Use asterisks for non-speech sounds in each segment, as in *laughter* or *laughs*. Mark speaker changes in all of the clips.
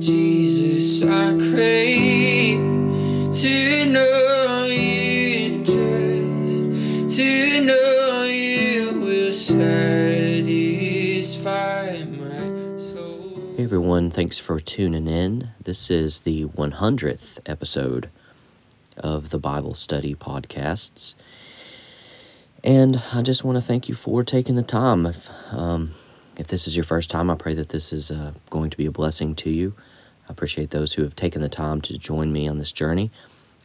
Speaker 1: Jesus, I to know you to know you my soul.
Speaker 2: Hey everyone, thanks for tuning in. This is the 100th episode of the Bible Study Podcasts. And I just want to thank you for taking the time. If, um, if this is your first time, I pray that this is uh, going to be a blessing to you. I appreciate those who have taken the time to join me on this journey.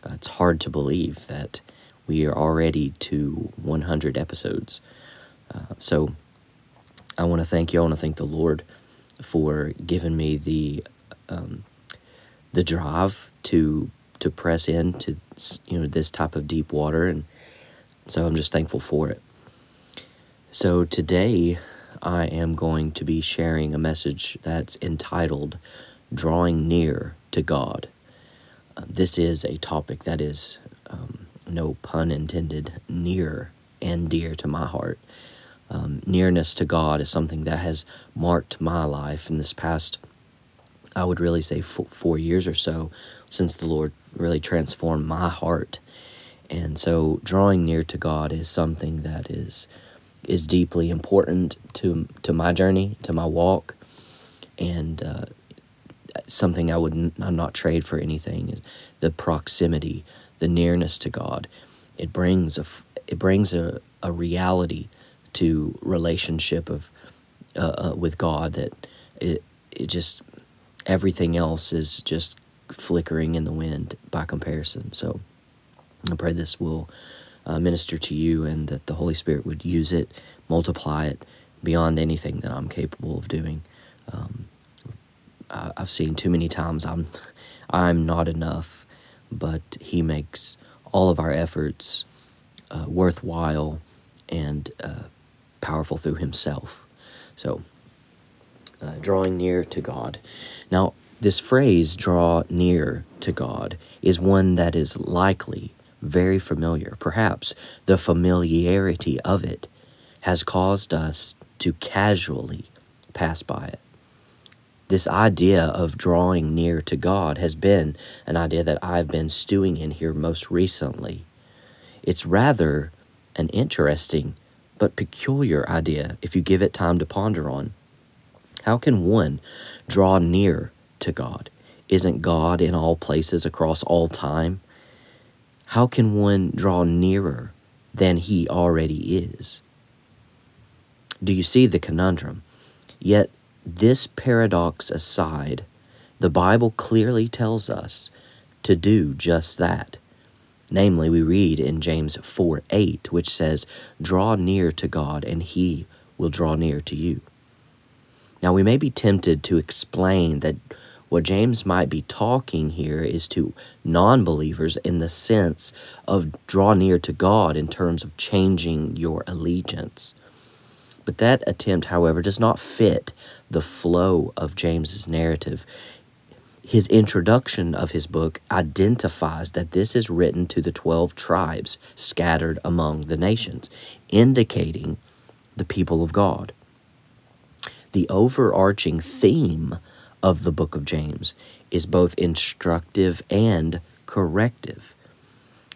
Speaker 2: Uh, it's hard to believe that we are already to 100 episodes. Uh, so I want to thank you. I want to thank the Lord for giving me the um, the drive to to press into you know this type of deep water, and so I'm just thankful for it. So today I am going to be sharing a message that's entitled "Drawing Near to God." Uh, this is a topic that is, um, no pun intended, near and dear to my heart um, nearness to God is something that has marked my life in this past, I would really say, four, four years or so since the Lord really transformed my heart. And so, drawing near to God is something that is is deeply important to to my journey, to my walk, and uh, something I would n- not trade for anything. Is the proximity, the nearness to God. It brings a it brings a, a reality to relationship of uh, uh, with God that it it just everything else is just flickering in the wind by comparison. So I pray this will uh, minister to you and that the Holy Spirit would use it, multiply it beyond anything that I'm capable of doing. Um, I, I've seen too many times I'm I'm not enough, but He makes all of our efforts uh, worthwhile and uh, powerful through himself. So, uh, drawing near to God. Now, this phrase, draw near to God, is one that is likely very familiar. Perhaps the familiarity of it has caused us to casually pass by it. This idea of drawing near to God has been an idea that I've been stewing in here most recently. It's rather an interesting but peculiar idea if you give it time to ponder on. How can one draw near to God? Isn't God in all places across all time? How can one draw nearer than he already is? Do you see the conundrum? Yet, this paradox aside, the Bible clearly tells us to do just that. Namely, we read in James 4 8, which says, Draw near to God, and he will draw near to you. Now, we may be tempted to explain that what James might be talking here is to non believers in the sense of draw near to God in terms of changing your allegiance. But that attempt, however, does not fit the flow of James's narrative his introduction of his book identifies that this is written to the 12 tribes scattered among the nations, indicating the people of God. The overarching theme of the book of James is both instructive and corrective.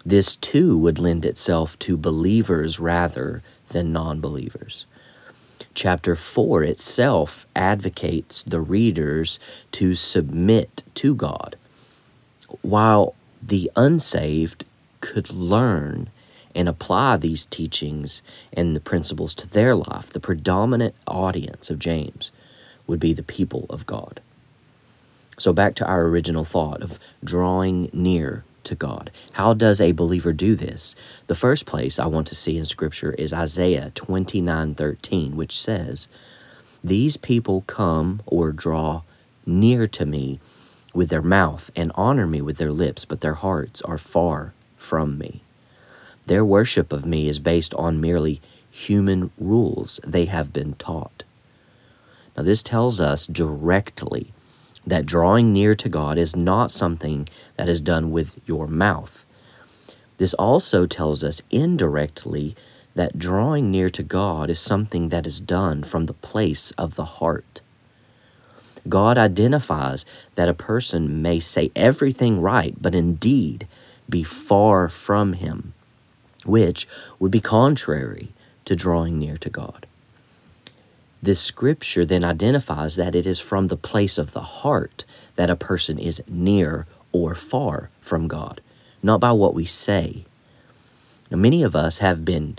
Speaker 2: This too would lend itself to believers rather than non believers. Chapter 4 itself advocates the readers to submit to God, while the unsaved could learn and apply these teachings and the principles to their life. The predominant audience of James would be the people of God. So, back to our original thought of drawing near to God. How does a believer do this? The first place I want to see in Scripture is Isaiah 29 13, which says, These people come or draw near to me with their mouth and honor me with their lips, but their hearts are far from me. Their worship of me is based on merely human rules they have been taught. Now, this tells us directly that drawing near to God is not something that is done with your mouth. This also tells us indirectly that drawing near to God is something that is done from the place of the heart. God identifies that a person may say everything right, but indeed be far from Him, which would be contrary to drawing near to God. This scripture then identifies that it is from the place of the heart that a person is near or far from God, not by what we say. Now, many of us have been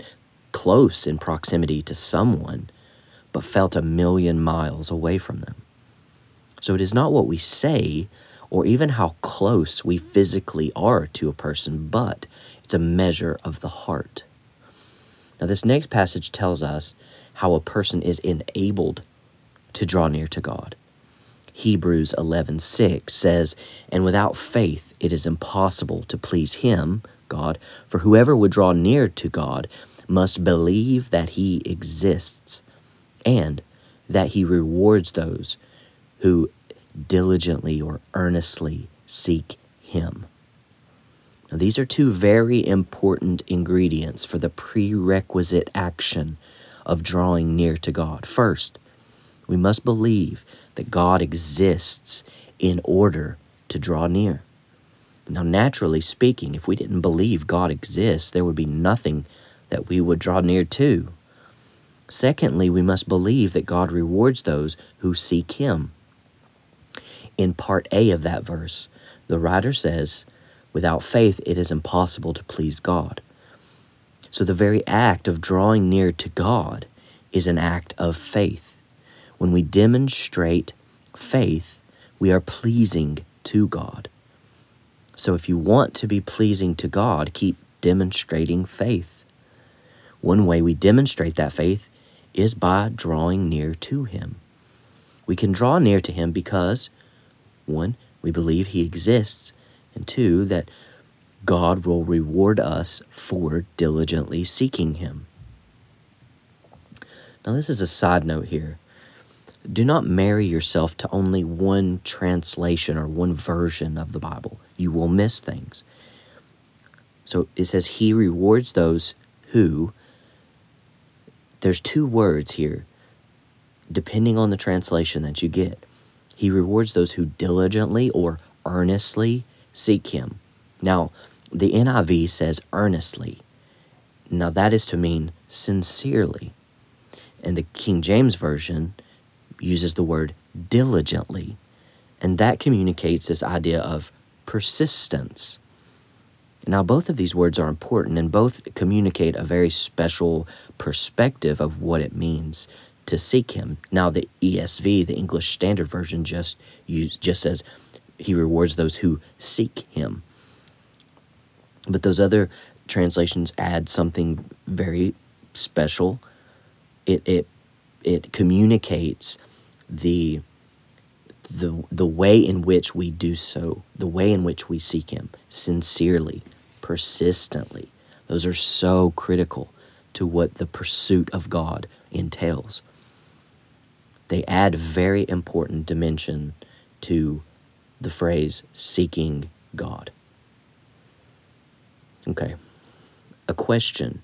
Speaker 2: close in proximity to someone, but felt a million miles away from them. So it is not what we say or even how close we physically are to a person, but it's a measure of the heart. Now, this next passage tells us how a person is enabled to draw near to God. Hebrews 11:6 says, "And without faith it is impossible to please him, God, for whoever would draw near to God must believe that he exists and that he rewards those who diligently or earnestly seek him." Now, these are two very important ingredients for the prerequisite action of drawing near to God. First, we must believe that God exists in order to draw near. Now, naturally speaking, if we didn't believe God exists, there would be nothing that we would draw near to. Secondly, we must believe that God rewards those who seek Him. In part A of that verse, the writer says, Without faith, it is impossible to please God. So, the very act of drawing near to God is an act of faith. When we demonstrate faith, we are pleasing to God. So, if you want to be pleasing to God, keep demonstrating faith. One way we demonstrate that faith is by drawing near to Him. We can draw near to Him because, one, we believe He exists, and two, that God will reward us for diligently seeking Him. Now, this is a side note here. Do not marry yourself to only one translation or one version of the Bible. You will miss things. So it says, He rewards those who. There's two words here, depending on the translation that you get. He rewards those who diligently or earnestly seek Him. Now, the NIV says earnestly. Now, that is to mean sincerely. And the King James Version uses the word diligently. And that communicates this idea of persistence. Now, both of these words are important and both communicate a very special perspective of what it means to seek Him. Now, the ESV, the English Standard Version, just use, just says He rewards those who seek Him. But those other translations add something very special. It it it communicates the the the way in which we do so, the way in which we seek him sincerely, persistently. Those are so critical to what the pursuit of God entails. They add very important dimension to the phrase seeking God. Okay. A question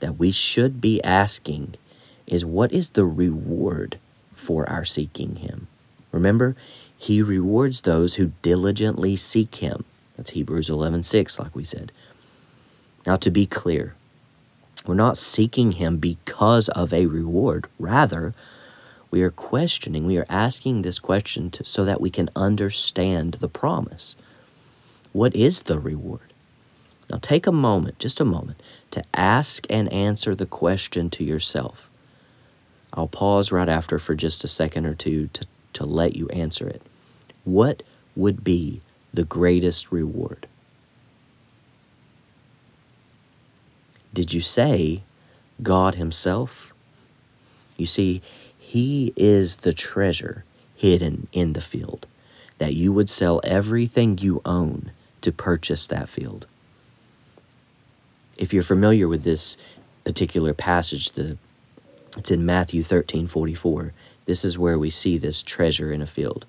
Speaker 2: that we should be asking is what is the reward for our seeking Him? Remember, He rewards those who diligently seek Him. That's Hebrews 11:6 like we said. Now to be clear, we're not seeking him because of a reward. Rather, we are questioning, we are asking this question to, so that we can understand the promise. What is the reward? Now, take a moment, just a moment, to ask and answer the question to yourself. I'll pause right after for just a second or two to, to let you answer it. What would be the greatest reward? Did you say God Himself? You see, He is the treasure hidden in the field, that you would sell everything you own to purchase that field. If you're familiar with this particular passage, the it's in Matthew 13 44. This is where we see this treasure in a field.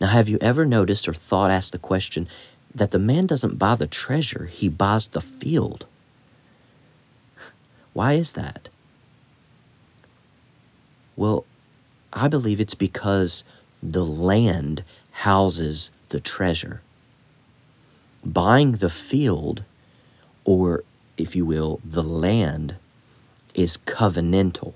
Speaker 2: Now, have you ever noticed or thought, asked the question, that the man doesn't buy the treasure, he buys the field? *laughs* Why is that? Well, I believe it's because the land houses the treasure. Buying the field, or if you will, the land, is covenantal.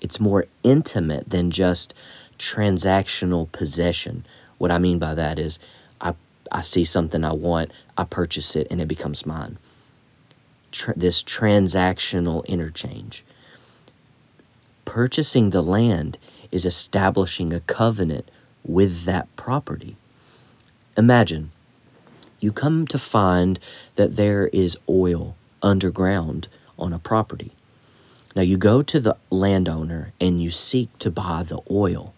Speaker 2: It's more intimate than just transactional possession. What I mean by that is I, I see something I want, I purchase it, and it becomes mine. Tra- this transactional interchange. Purchasing the land is establishing a covenant with that property. Imagine you come to find that there is oil underground on a property. Now you go to the landowner and you seek to buy the oil,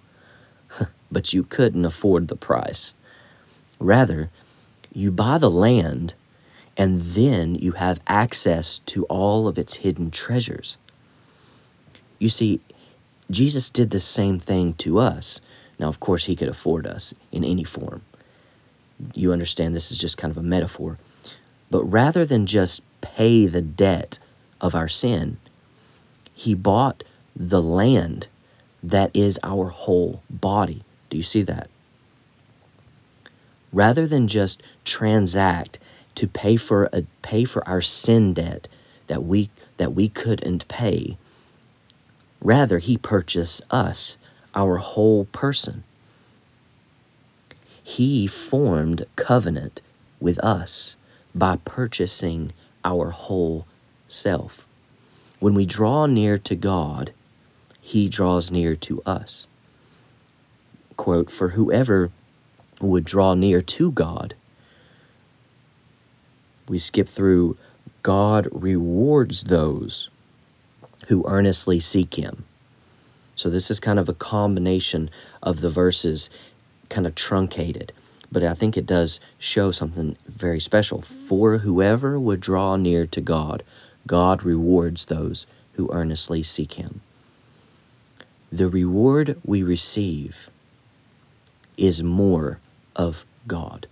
Speaker 2: *laughs* but you couldn't afford the price. Rather, you buy the land and then you have access to all of its hidden treasures. You see, Jesus did the same thing to us. Now, of course, he could afford us in any form. You understand this is just kind of a metaphor. But rather than just pay the debt of our sin, he bought the land that is our whole body. Do you see that? Rather than just transact to pay for a pay for our sin debt that we that we couldn't pay, rather he purchased us, our whole person. He formed covenant with us by purchasing our whole self. When we draw near to God, He draws near to us. Quote, For whoever would draw near to God, we skip through, God rewards those who earnestly seek Him. So this is kind of a combination of the verses kind of truncated, but I think it does show something very special. For whoever would draw near to God, God rewards those who earnestly seek Him. The reward we receive is more of God.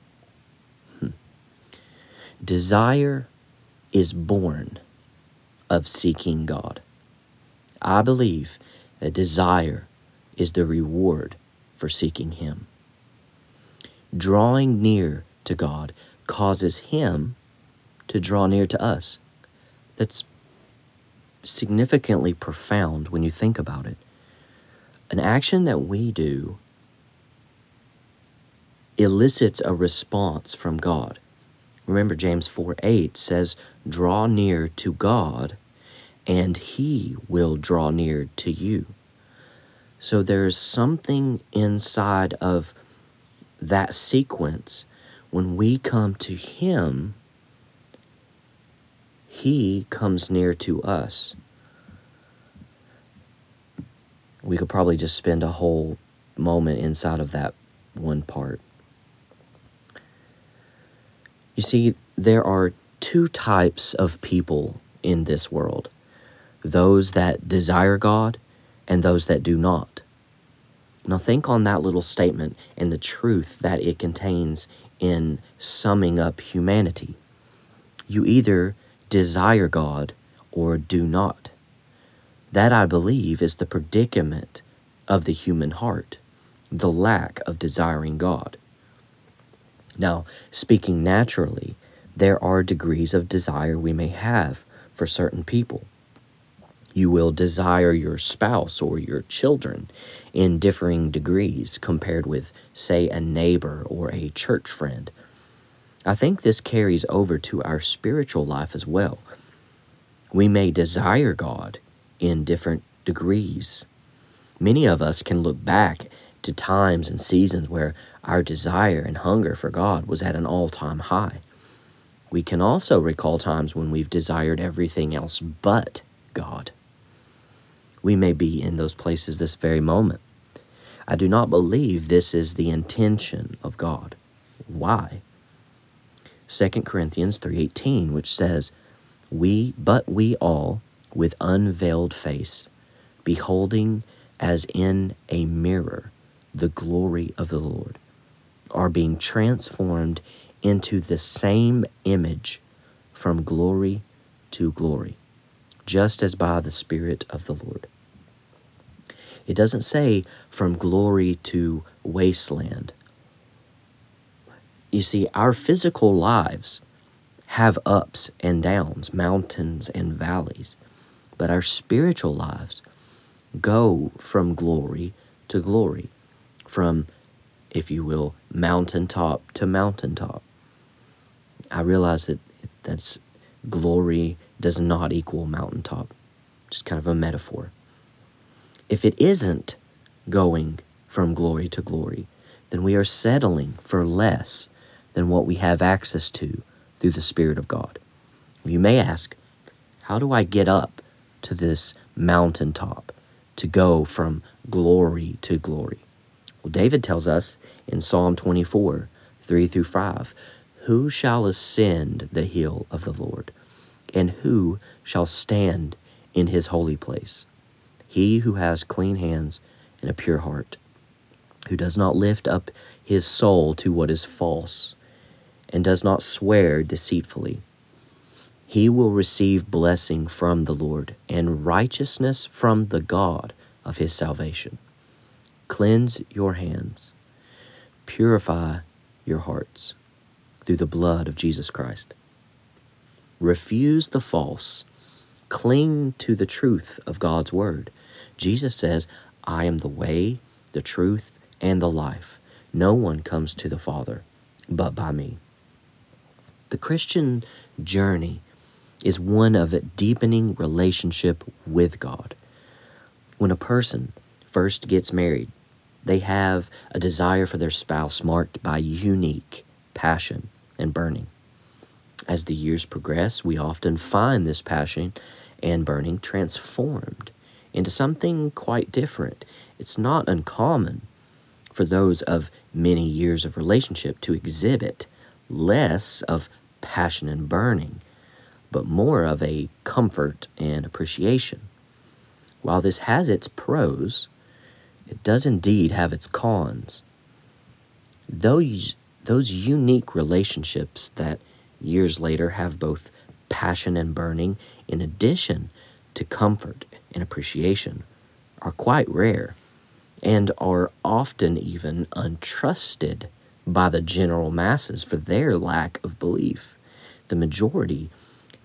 Speaker 2: Hmm. Desire is born of seeking God. I believe that desire is the reward for seeking Him. Drawing near to God causes Him to draw near to us that's significantly profound when you think about it. An action that we do elicits a response from God. Remember, James 4 8 says, Draw near to God, and He will draw near to you. So there's something inside of that sequence when we come to Him he comes near to us. We could probably just spend a whole moment inside of that one part. You see, there are two types of people in this world those that desire God and those that do not. Now, think on that little statement and the truth that it contains in summing up humanity. You either desire God or do not. That, I believe, is the predicament of the human heart, the lack of desiring God. Now, speaking naturally, there are degrees of desire we may have for certain people. You will desire your spouse or your children in differing degrees compared with, say, a neighbor or a church friend I think this carries over to our spiritual life as well. We may desire God in different degrees. Many of us can look back to times and seasons where our desire and hunger for God was at an all time high. We can also recall times when we've desired everything else but God. We may be in those places this very moment. I do not believe this is the intention of God. Why? 2 Corinthians 3:18 which says, "We but we all with unveiled face beholding as in a mirror the glory of the Lord are being transformed into the same image from glory to glory just as by the spirit of the Lord." It doesn't say from glory to wasteland. You see, our physical lives have ups and downs, mountains and valleys, but our spiritual lives go from glory to glory, from, if you will, mountaintop to mountaintop. I realize that that's glory does not equal mountaintop, just kind of a metaphor. If it isn't going from glory to glory, then we are settling for less than what we have access to through the Spirit of God. You may ask, how do I get up to this mountaintop to go from glory to glory? Well, David tells us in Psalm 24, 3 through 5, Who shall ascend the hill of the Lord? And who shall stand in his holy place? He who has clean hands and a pure heart, who does not lift up his soul to what is false, and does not swear deceitfully. He will receive blessing from the Lord and righteousness from the God of his salvation. Cleanse your hands, purify your hearts through the blood of Jesus Christ. Refuse the false, cling to the truth of God's word. Jesus says, I am the way, the truth, and the life. No one comes to the Father but by me. The Christian journey is one of a deepening relationship with God. When a person first gets married, they have a desire for their spouse marked by unique passion and burning. As the years progress, we often find this passion and burning transformed into something quite different. It's not uncommon for those of many years of relationship to exhibit less of passion and burning, but more of a comfort and appreciation. While this has its pros, it does indeed have its cons. Those, those unique relationships that years later have both passion and burning, in addition to comfort and appreciation, are quite rare and are often even untrusted by the general masses for their lack of belief. The majority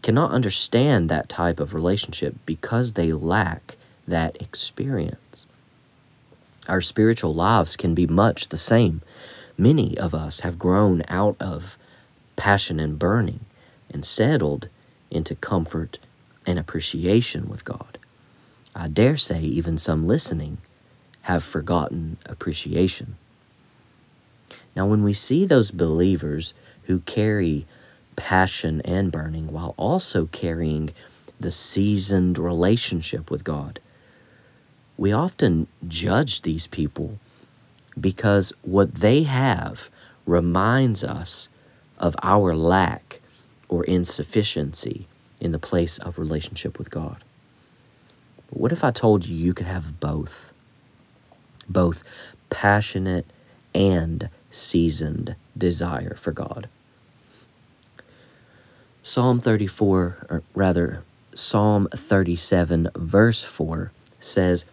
Speaker 2: cannot understand that type of relationship because they lack that experience. Our spiritual lives can be much the same. Many of us have grown out of passion and burning and settled into comfort and appreciation with God. I dare say even some listening have forgotten appreciation. Now, when we see those believers who carry passion and burning while also carrying the seasoned relationship with God, we often judge these people because what they have reminds us of our lack or insufficiency in the place of relationship with God. But what if I told you you could have both? Both passionate and seasoned desire for God. Psalm 34, or rather, Psalm 37, verse 4 says,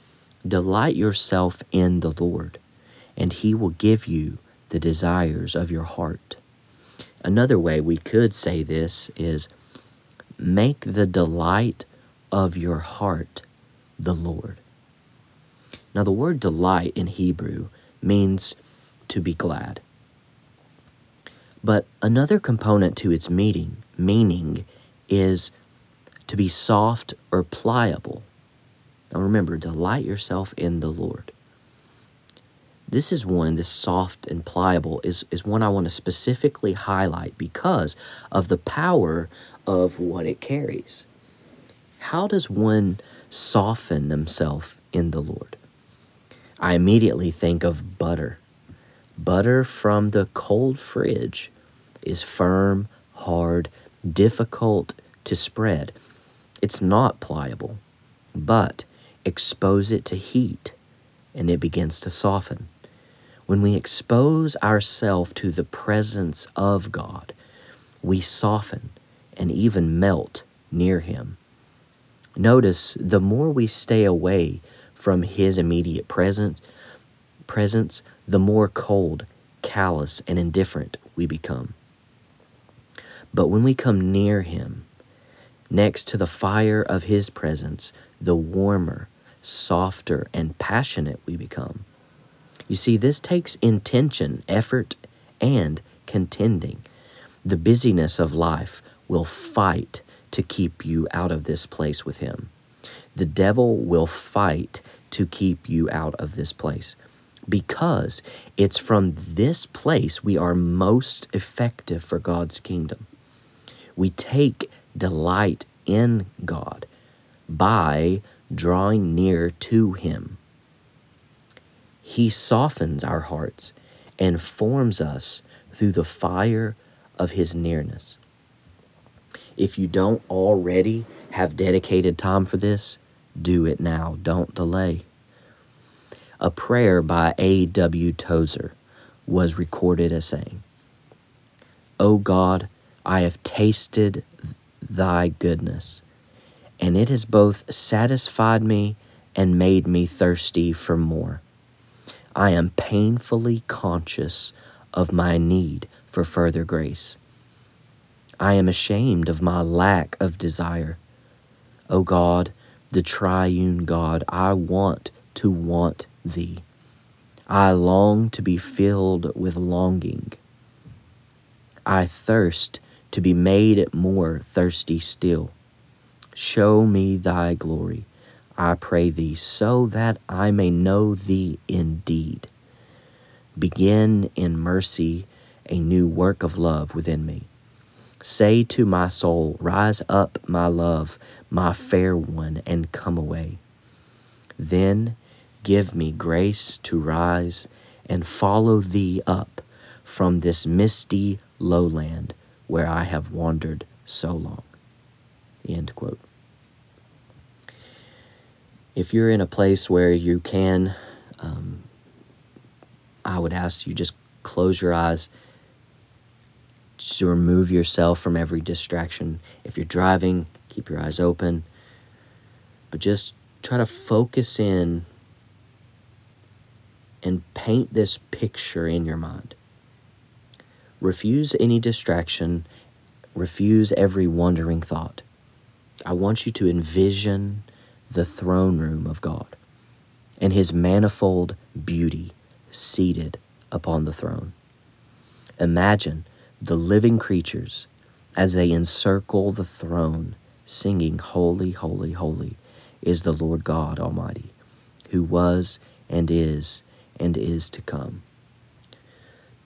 Speaker 2: Delight yourself in the Lord, and he will give you the desires of your heart. Another way we could say this is, Make the delight of your heart the Lord. Now, the word delight in Hebrew means to be glad. But another component to its meaning, meaning is to be soft or pliable. Now remember, delight yourself in the Lord. This is one, this soft and pliable, is, is one I want to specifically highlight because of the power of what it carries. How does one soften themselves in the Lord? I immediately think of butter. Butter from the cold fridge is firm, hard, difficult to spread. It's not pliable, but expose it to heat and it begins to soften. When we expose ourselves to the presence of God, we soften and even melt near Him. Notice the more we stay away from his immediate presence, presence, the more cold, callous, and indifferent we become. But when we come near him, next to the fire of his presence, the warmer, softer, and passionate we become. You see, this takes intention, effort, and contending. The busyness of life will fight to keep you out of this place with him. The devil will fight to keep you out of this place because it's from this place we are most effective for God's kingdom. We take delight in God by drawing near to Him. He softens our hearts and forms us through the fire of His nearness. If you don't already have dedicated time for this, do it now. Don't delay. A prayer by A.W. Tozer was recorded as saying, O God, I have tasted thy goodness, and it has both satisfied me and made me thirsty for more. I am painfully conscious of my need for further grace. I am ashamed of my lack of desire. O God, the triune God, I want to want thee. I long to be filled with longing. I thirst to be made more thirsty still. Show me thy glory, I pray thee, so that I may know thee indeed. Begin in mercy a new work of love within me. Say to my soul, Rise up, my love, my fair one, and come away. Then give me grace to rise and follow thee up from this misty lowland where I have wandered so long. End quote. If you're in a place where you can, um, I would ask you just close your eyes to remove yourself from every distraction. If you're driving, keep your eyes open, but just try to focus in and paint this picture in your mind. Refuse any distraction, refuse every wandering thought. I want you to envision the throne room of God and his manifold beauty seated upon the throne. Imagine the living creatures as they encircle the throne, singing, Holy, holy, holy is the Lord God Almighty, who was and is and is to come.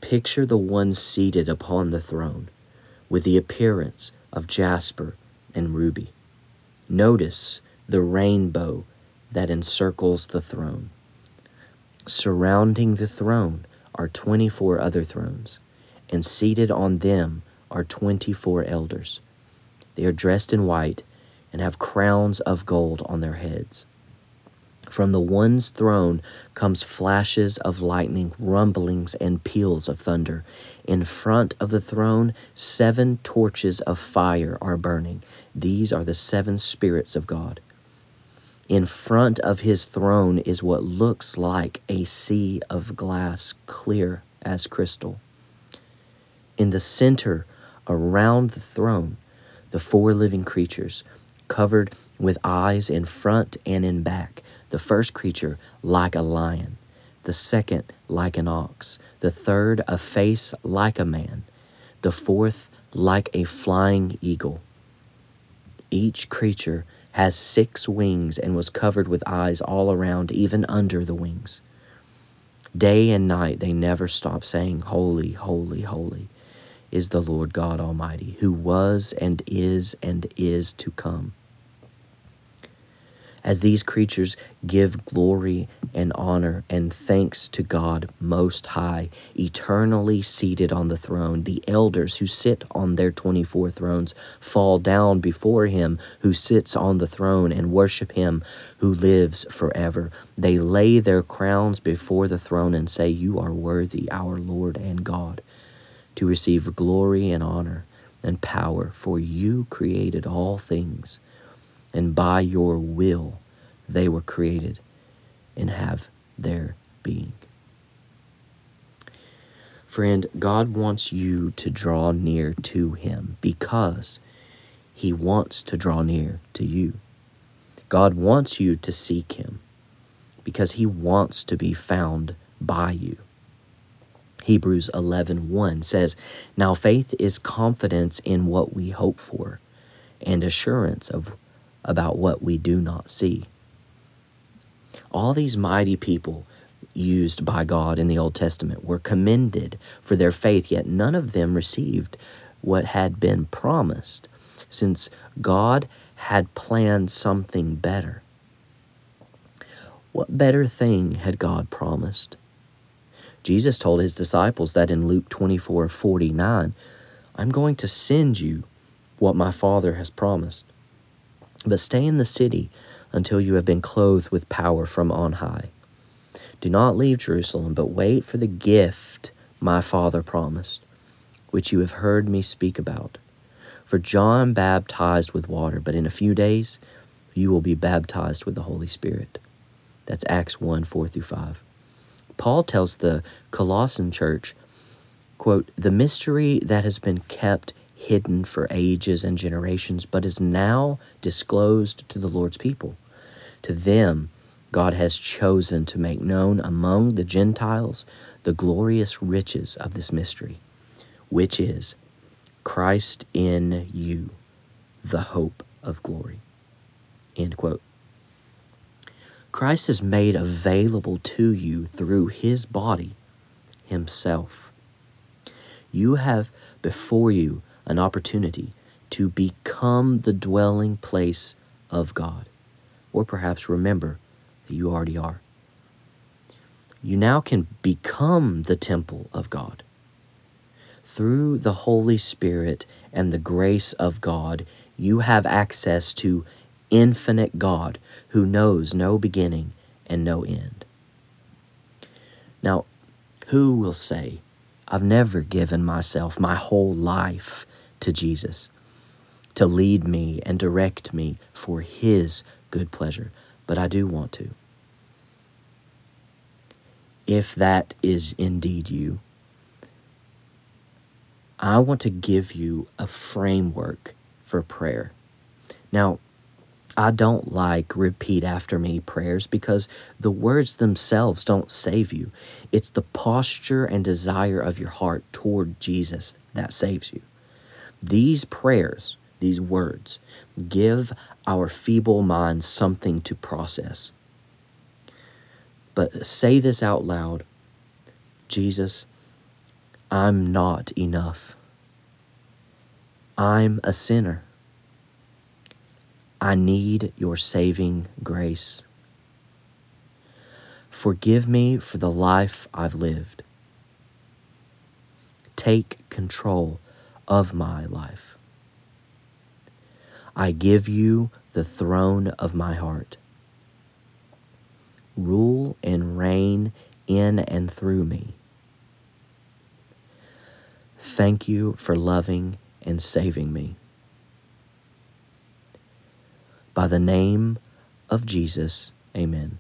Speaker 2: Picture the one seated upon the throne with the appearance of jasper and ruby. Notice the rainbow that encircles the throne. Surrounding the throne are 24 other thrones, and seated on them are 24 elders. They are dressed in white and have crowns of gold on their heads. From the one's throne comes flashes of lightning, rumblings, and peals of thunder. In front of the throne, seven torches of fire are burning. These are the seven spirits of God. In front of his throne is what looks like a sea of glass, clear as crystal. In the center, around the throne, the four living creatures, covered with eyes in front and in back. The first creature like a lion, the second like an ox, the third a face like a man, the fourth like a flying eagle. Each creature has six wings and was covered with eyes all around, even under the wings. Day and night they never stop saying, Holy, holy, holy is the Lord God Almighty, who was and is and is to come as these creatures give glory and honor and thanks to God Most High, eternally seated on the throne. The elders who sit on their 24 thrones fall down before Him who sits on the throne and worship Him who lives forever. They lay their crowns before the throne and say, You are worthy, our Lord and God, to receive glory and honor and power, for you created all things and by your will they were created, and have their being. Friend, God wants you to draw near to Him because He wants to draw near to you. God wants you to seek Him because He wants to be found by you. Hebrews 11:1 says, "Now faith is confidence in what we hope for and assurance of about what we do not see." All these mighty people used by God in the Old Testament were commended for their faith, yet none of them received what had been promised, since God had planned something better. What better thing had God promised? Jesus told his disciples that in Luke 24 49, I'm going to send you what my Father has promised. But stay in the city until you have been clothed with power from on high. Do not leave Jerusalem, but wait for the gift my Father promised, which you have heard me speak about. For John baptized with water, but in a few days you will be baptized with the Holy Spirit. That's Acts 1 4 through 5. Paul tells the Colossian church, quote, the mystery that has been kept hidden for ages and generations, but is now disclosed to the Lord's people. To them, God has chosen to make known among the Gentiles the glorious riches of this mystery, which is Christ in you, the hope of glory. End quote. Christ is made available to you through his body, himself. You have before you an opportunity to become the dwelling place of God, or perhaps remember that you already are. You now can become the temple of God. Through the Holy Spirit and the grace of God, you have access to infinite God who knows no beginning and no end. Now, who will say, I've never given myself, my whole life, to Jesus to lead me and direct me for His good pleasure? But I do want to. If that is indeed you, I want to give you a framework for prayer. Now, I don't like repeat after me prayers because the words themselves don't save you. It's the posture and desire of your heart toward Jesus that saves you. These prayers, these words, give our feeble minds something to process. But say this out loud Jesus, I'm not enough. I'm a sinner. I need your saving grace. Forgive me for the life I've lived. Take control of my life. I give you the throne of my heart. Rule and reign in and through me. Thank you for loving and saving me. By the name of Jesus, amen.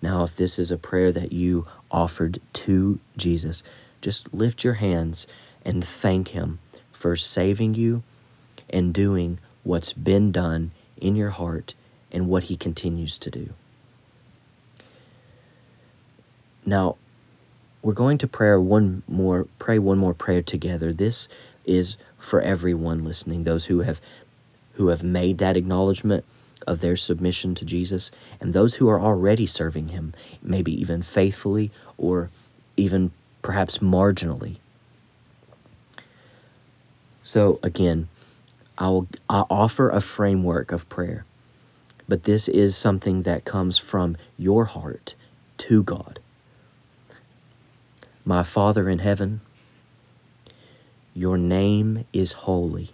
Speaker 2: Now, if this is a prayer that you offered to Jesus, just lift your hands and thank Him for saving you and doing what's been done in your heart and what He continues to do. Now, we're going to pray one more pray one more prayer together. This is for everyone listening, those who have who have made that acknowledgement of their submission to Jesus, and those who are already serving Him, maybe even faithfully or even perhaps marginally. So, again, I'll, I'll offer a framework of prayer, but this is something that comes from your heart to God. My Father in heaven, your name is holy.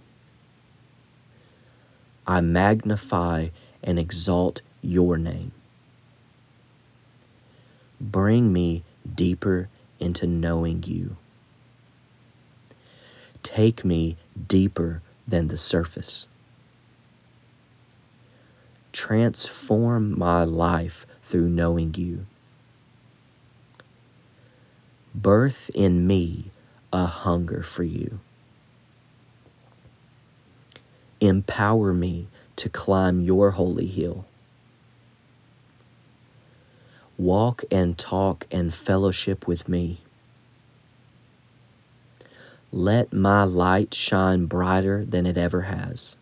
Speaker 2: I magnify and exalt your name. Bring me deeper into knowing you. Take me deeper than the surface. transform my life through knowing you. Birth in me a hunger for you. Empower me to climb your holy hill. Walk and talk and fellowship with me. Let my light shine brighter than it ever has.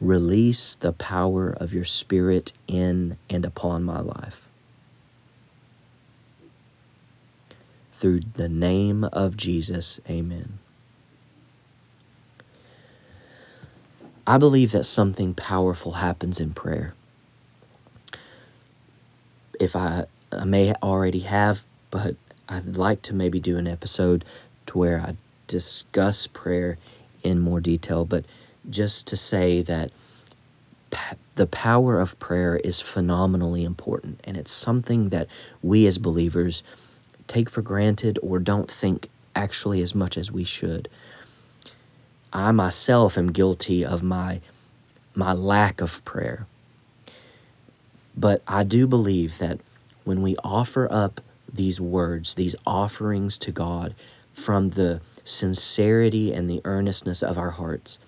Speaker 2: Release the power of your Spirit in and upon my life. Through the name of Jesus, amen. I believe that something powerful happens in prayer. If I, I may already have, but I'd like to maybe do an episode to where I discuss prayer in more detail, but just to say that the power of prayer is phenomenally important, and it's something that we as believers take for granted or don't think actually as much as we should. I myself am guilty of my my lack of prayer. But I do believe that when we offer up these words, these offerings to God from the sincerity and the earnestness of our hearts,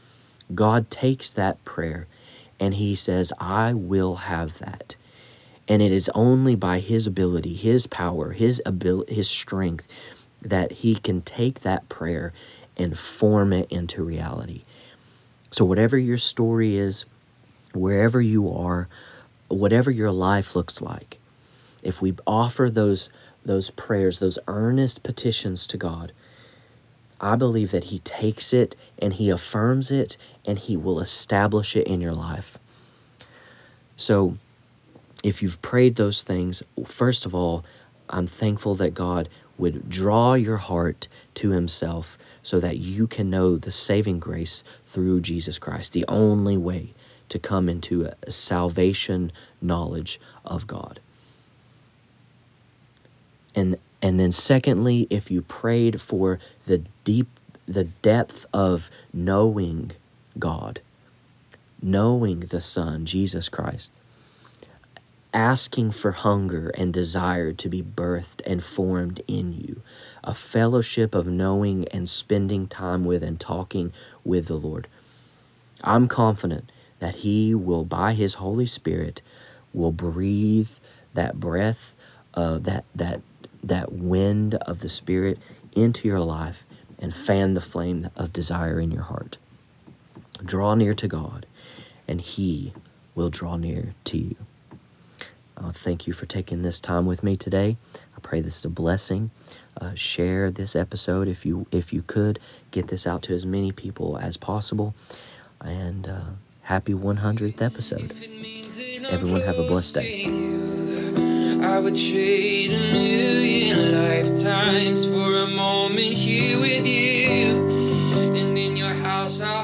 Speaker 2: God takes that prayer and He says, I will have that. And it is only by His ability, His power, His ability, His strength that He can take that prayer and form it into reality. So, whatever your story is, wherever you are, whatever your life looks like, if we offer those, those prayers, those earnest petitions to God, I believe that He takes it and He affirms it and He will establish it in your life. So, if you've prayed those things, first of all, I'm thankful that God would draw your heart to Himself so that you can know the saving grace through Jesus Christ, the only way to come into a salvation knowledge of God. And and then secondly, if you prayed for the deep the depth of knowing God, knowing the Son, Jesus Christ, asking for hunger and desire to be birthed and formed in you, a fellowship of knowing and spending time with and talking with the Lord. I'm confident that He will, by His Holy Spirit, will breathe that breath, uh, that that that wind of the Spirit into your life and fan the flame of desire in your heart. Draw near to God, and He will draw near to you. Uh, thank you for taking this time with me today. I pray this is a blessing. Uh, share this episode if you if you could. Get this out to as many people as possible. And uh, happy 100th episode. Everyone have a blessed day.
Speaker 1: I would trade a million lifetimes for a moment here with you. And in your house, I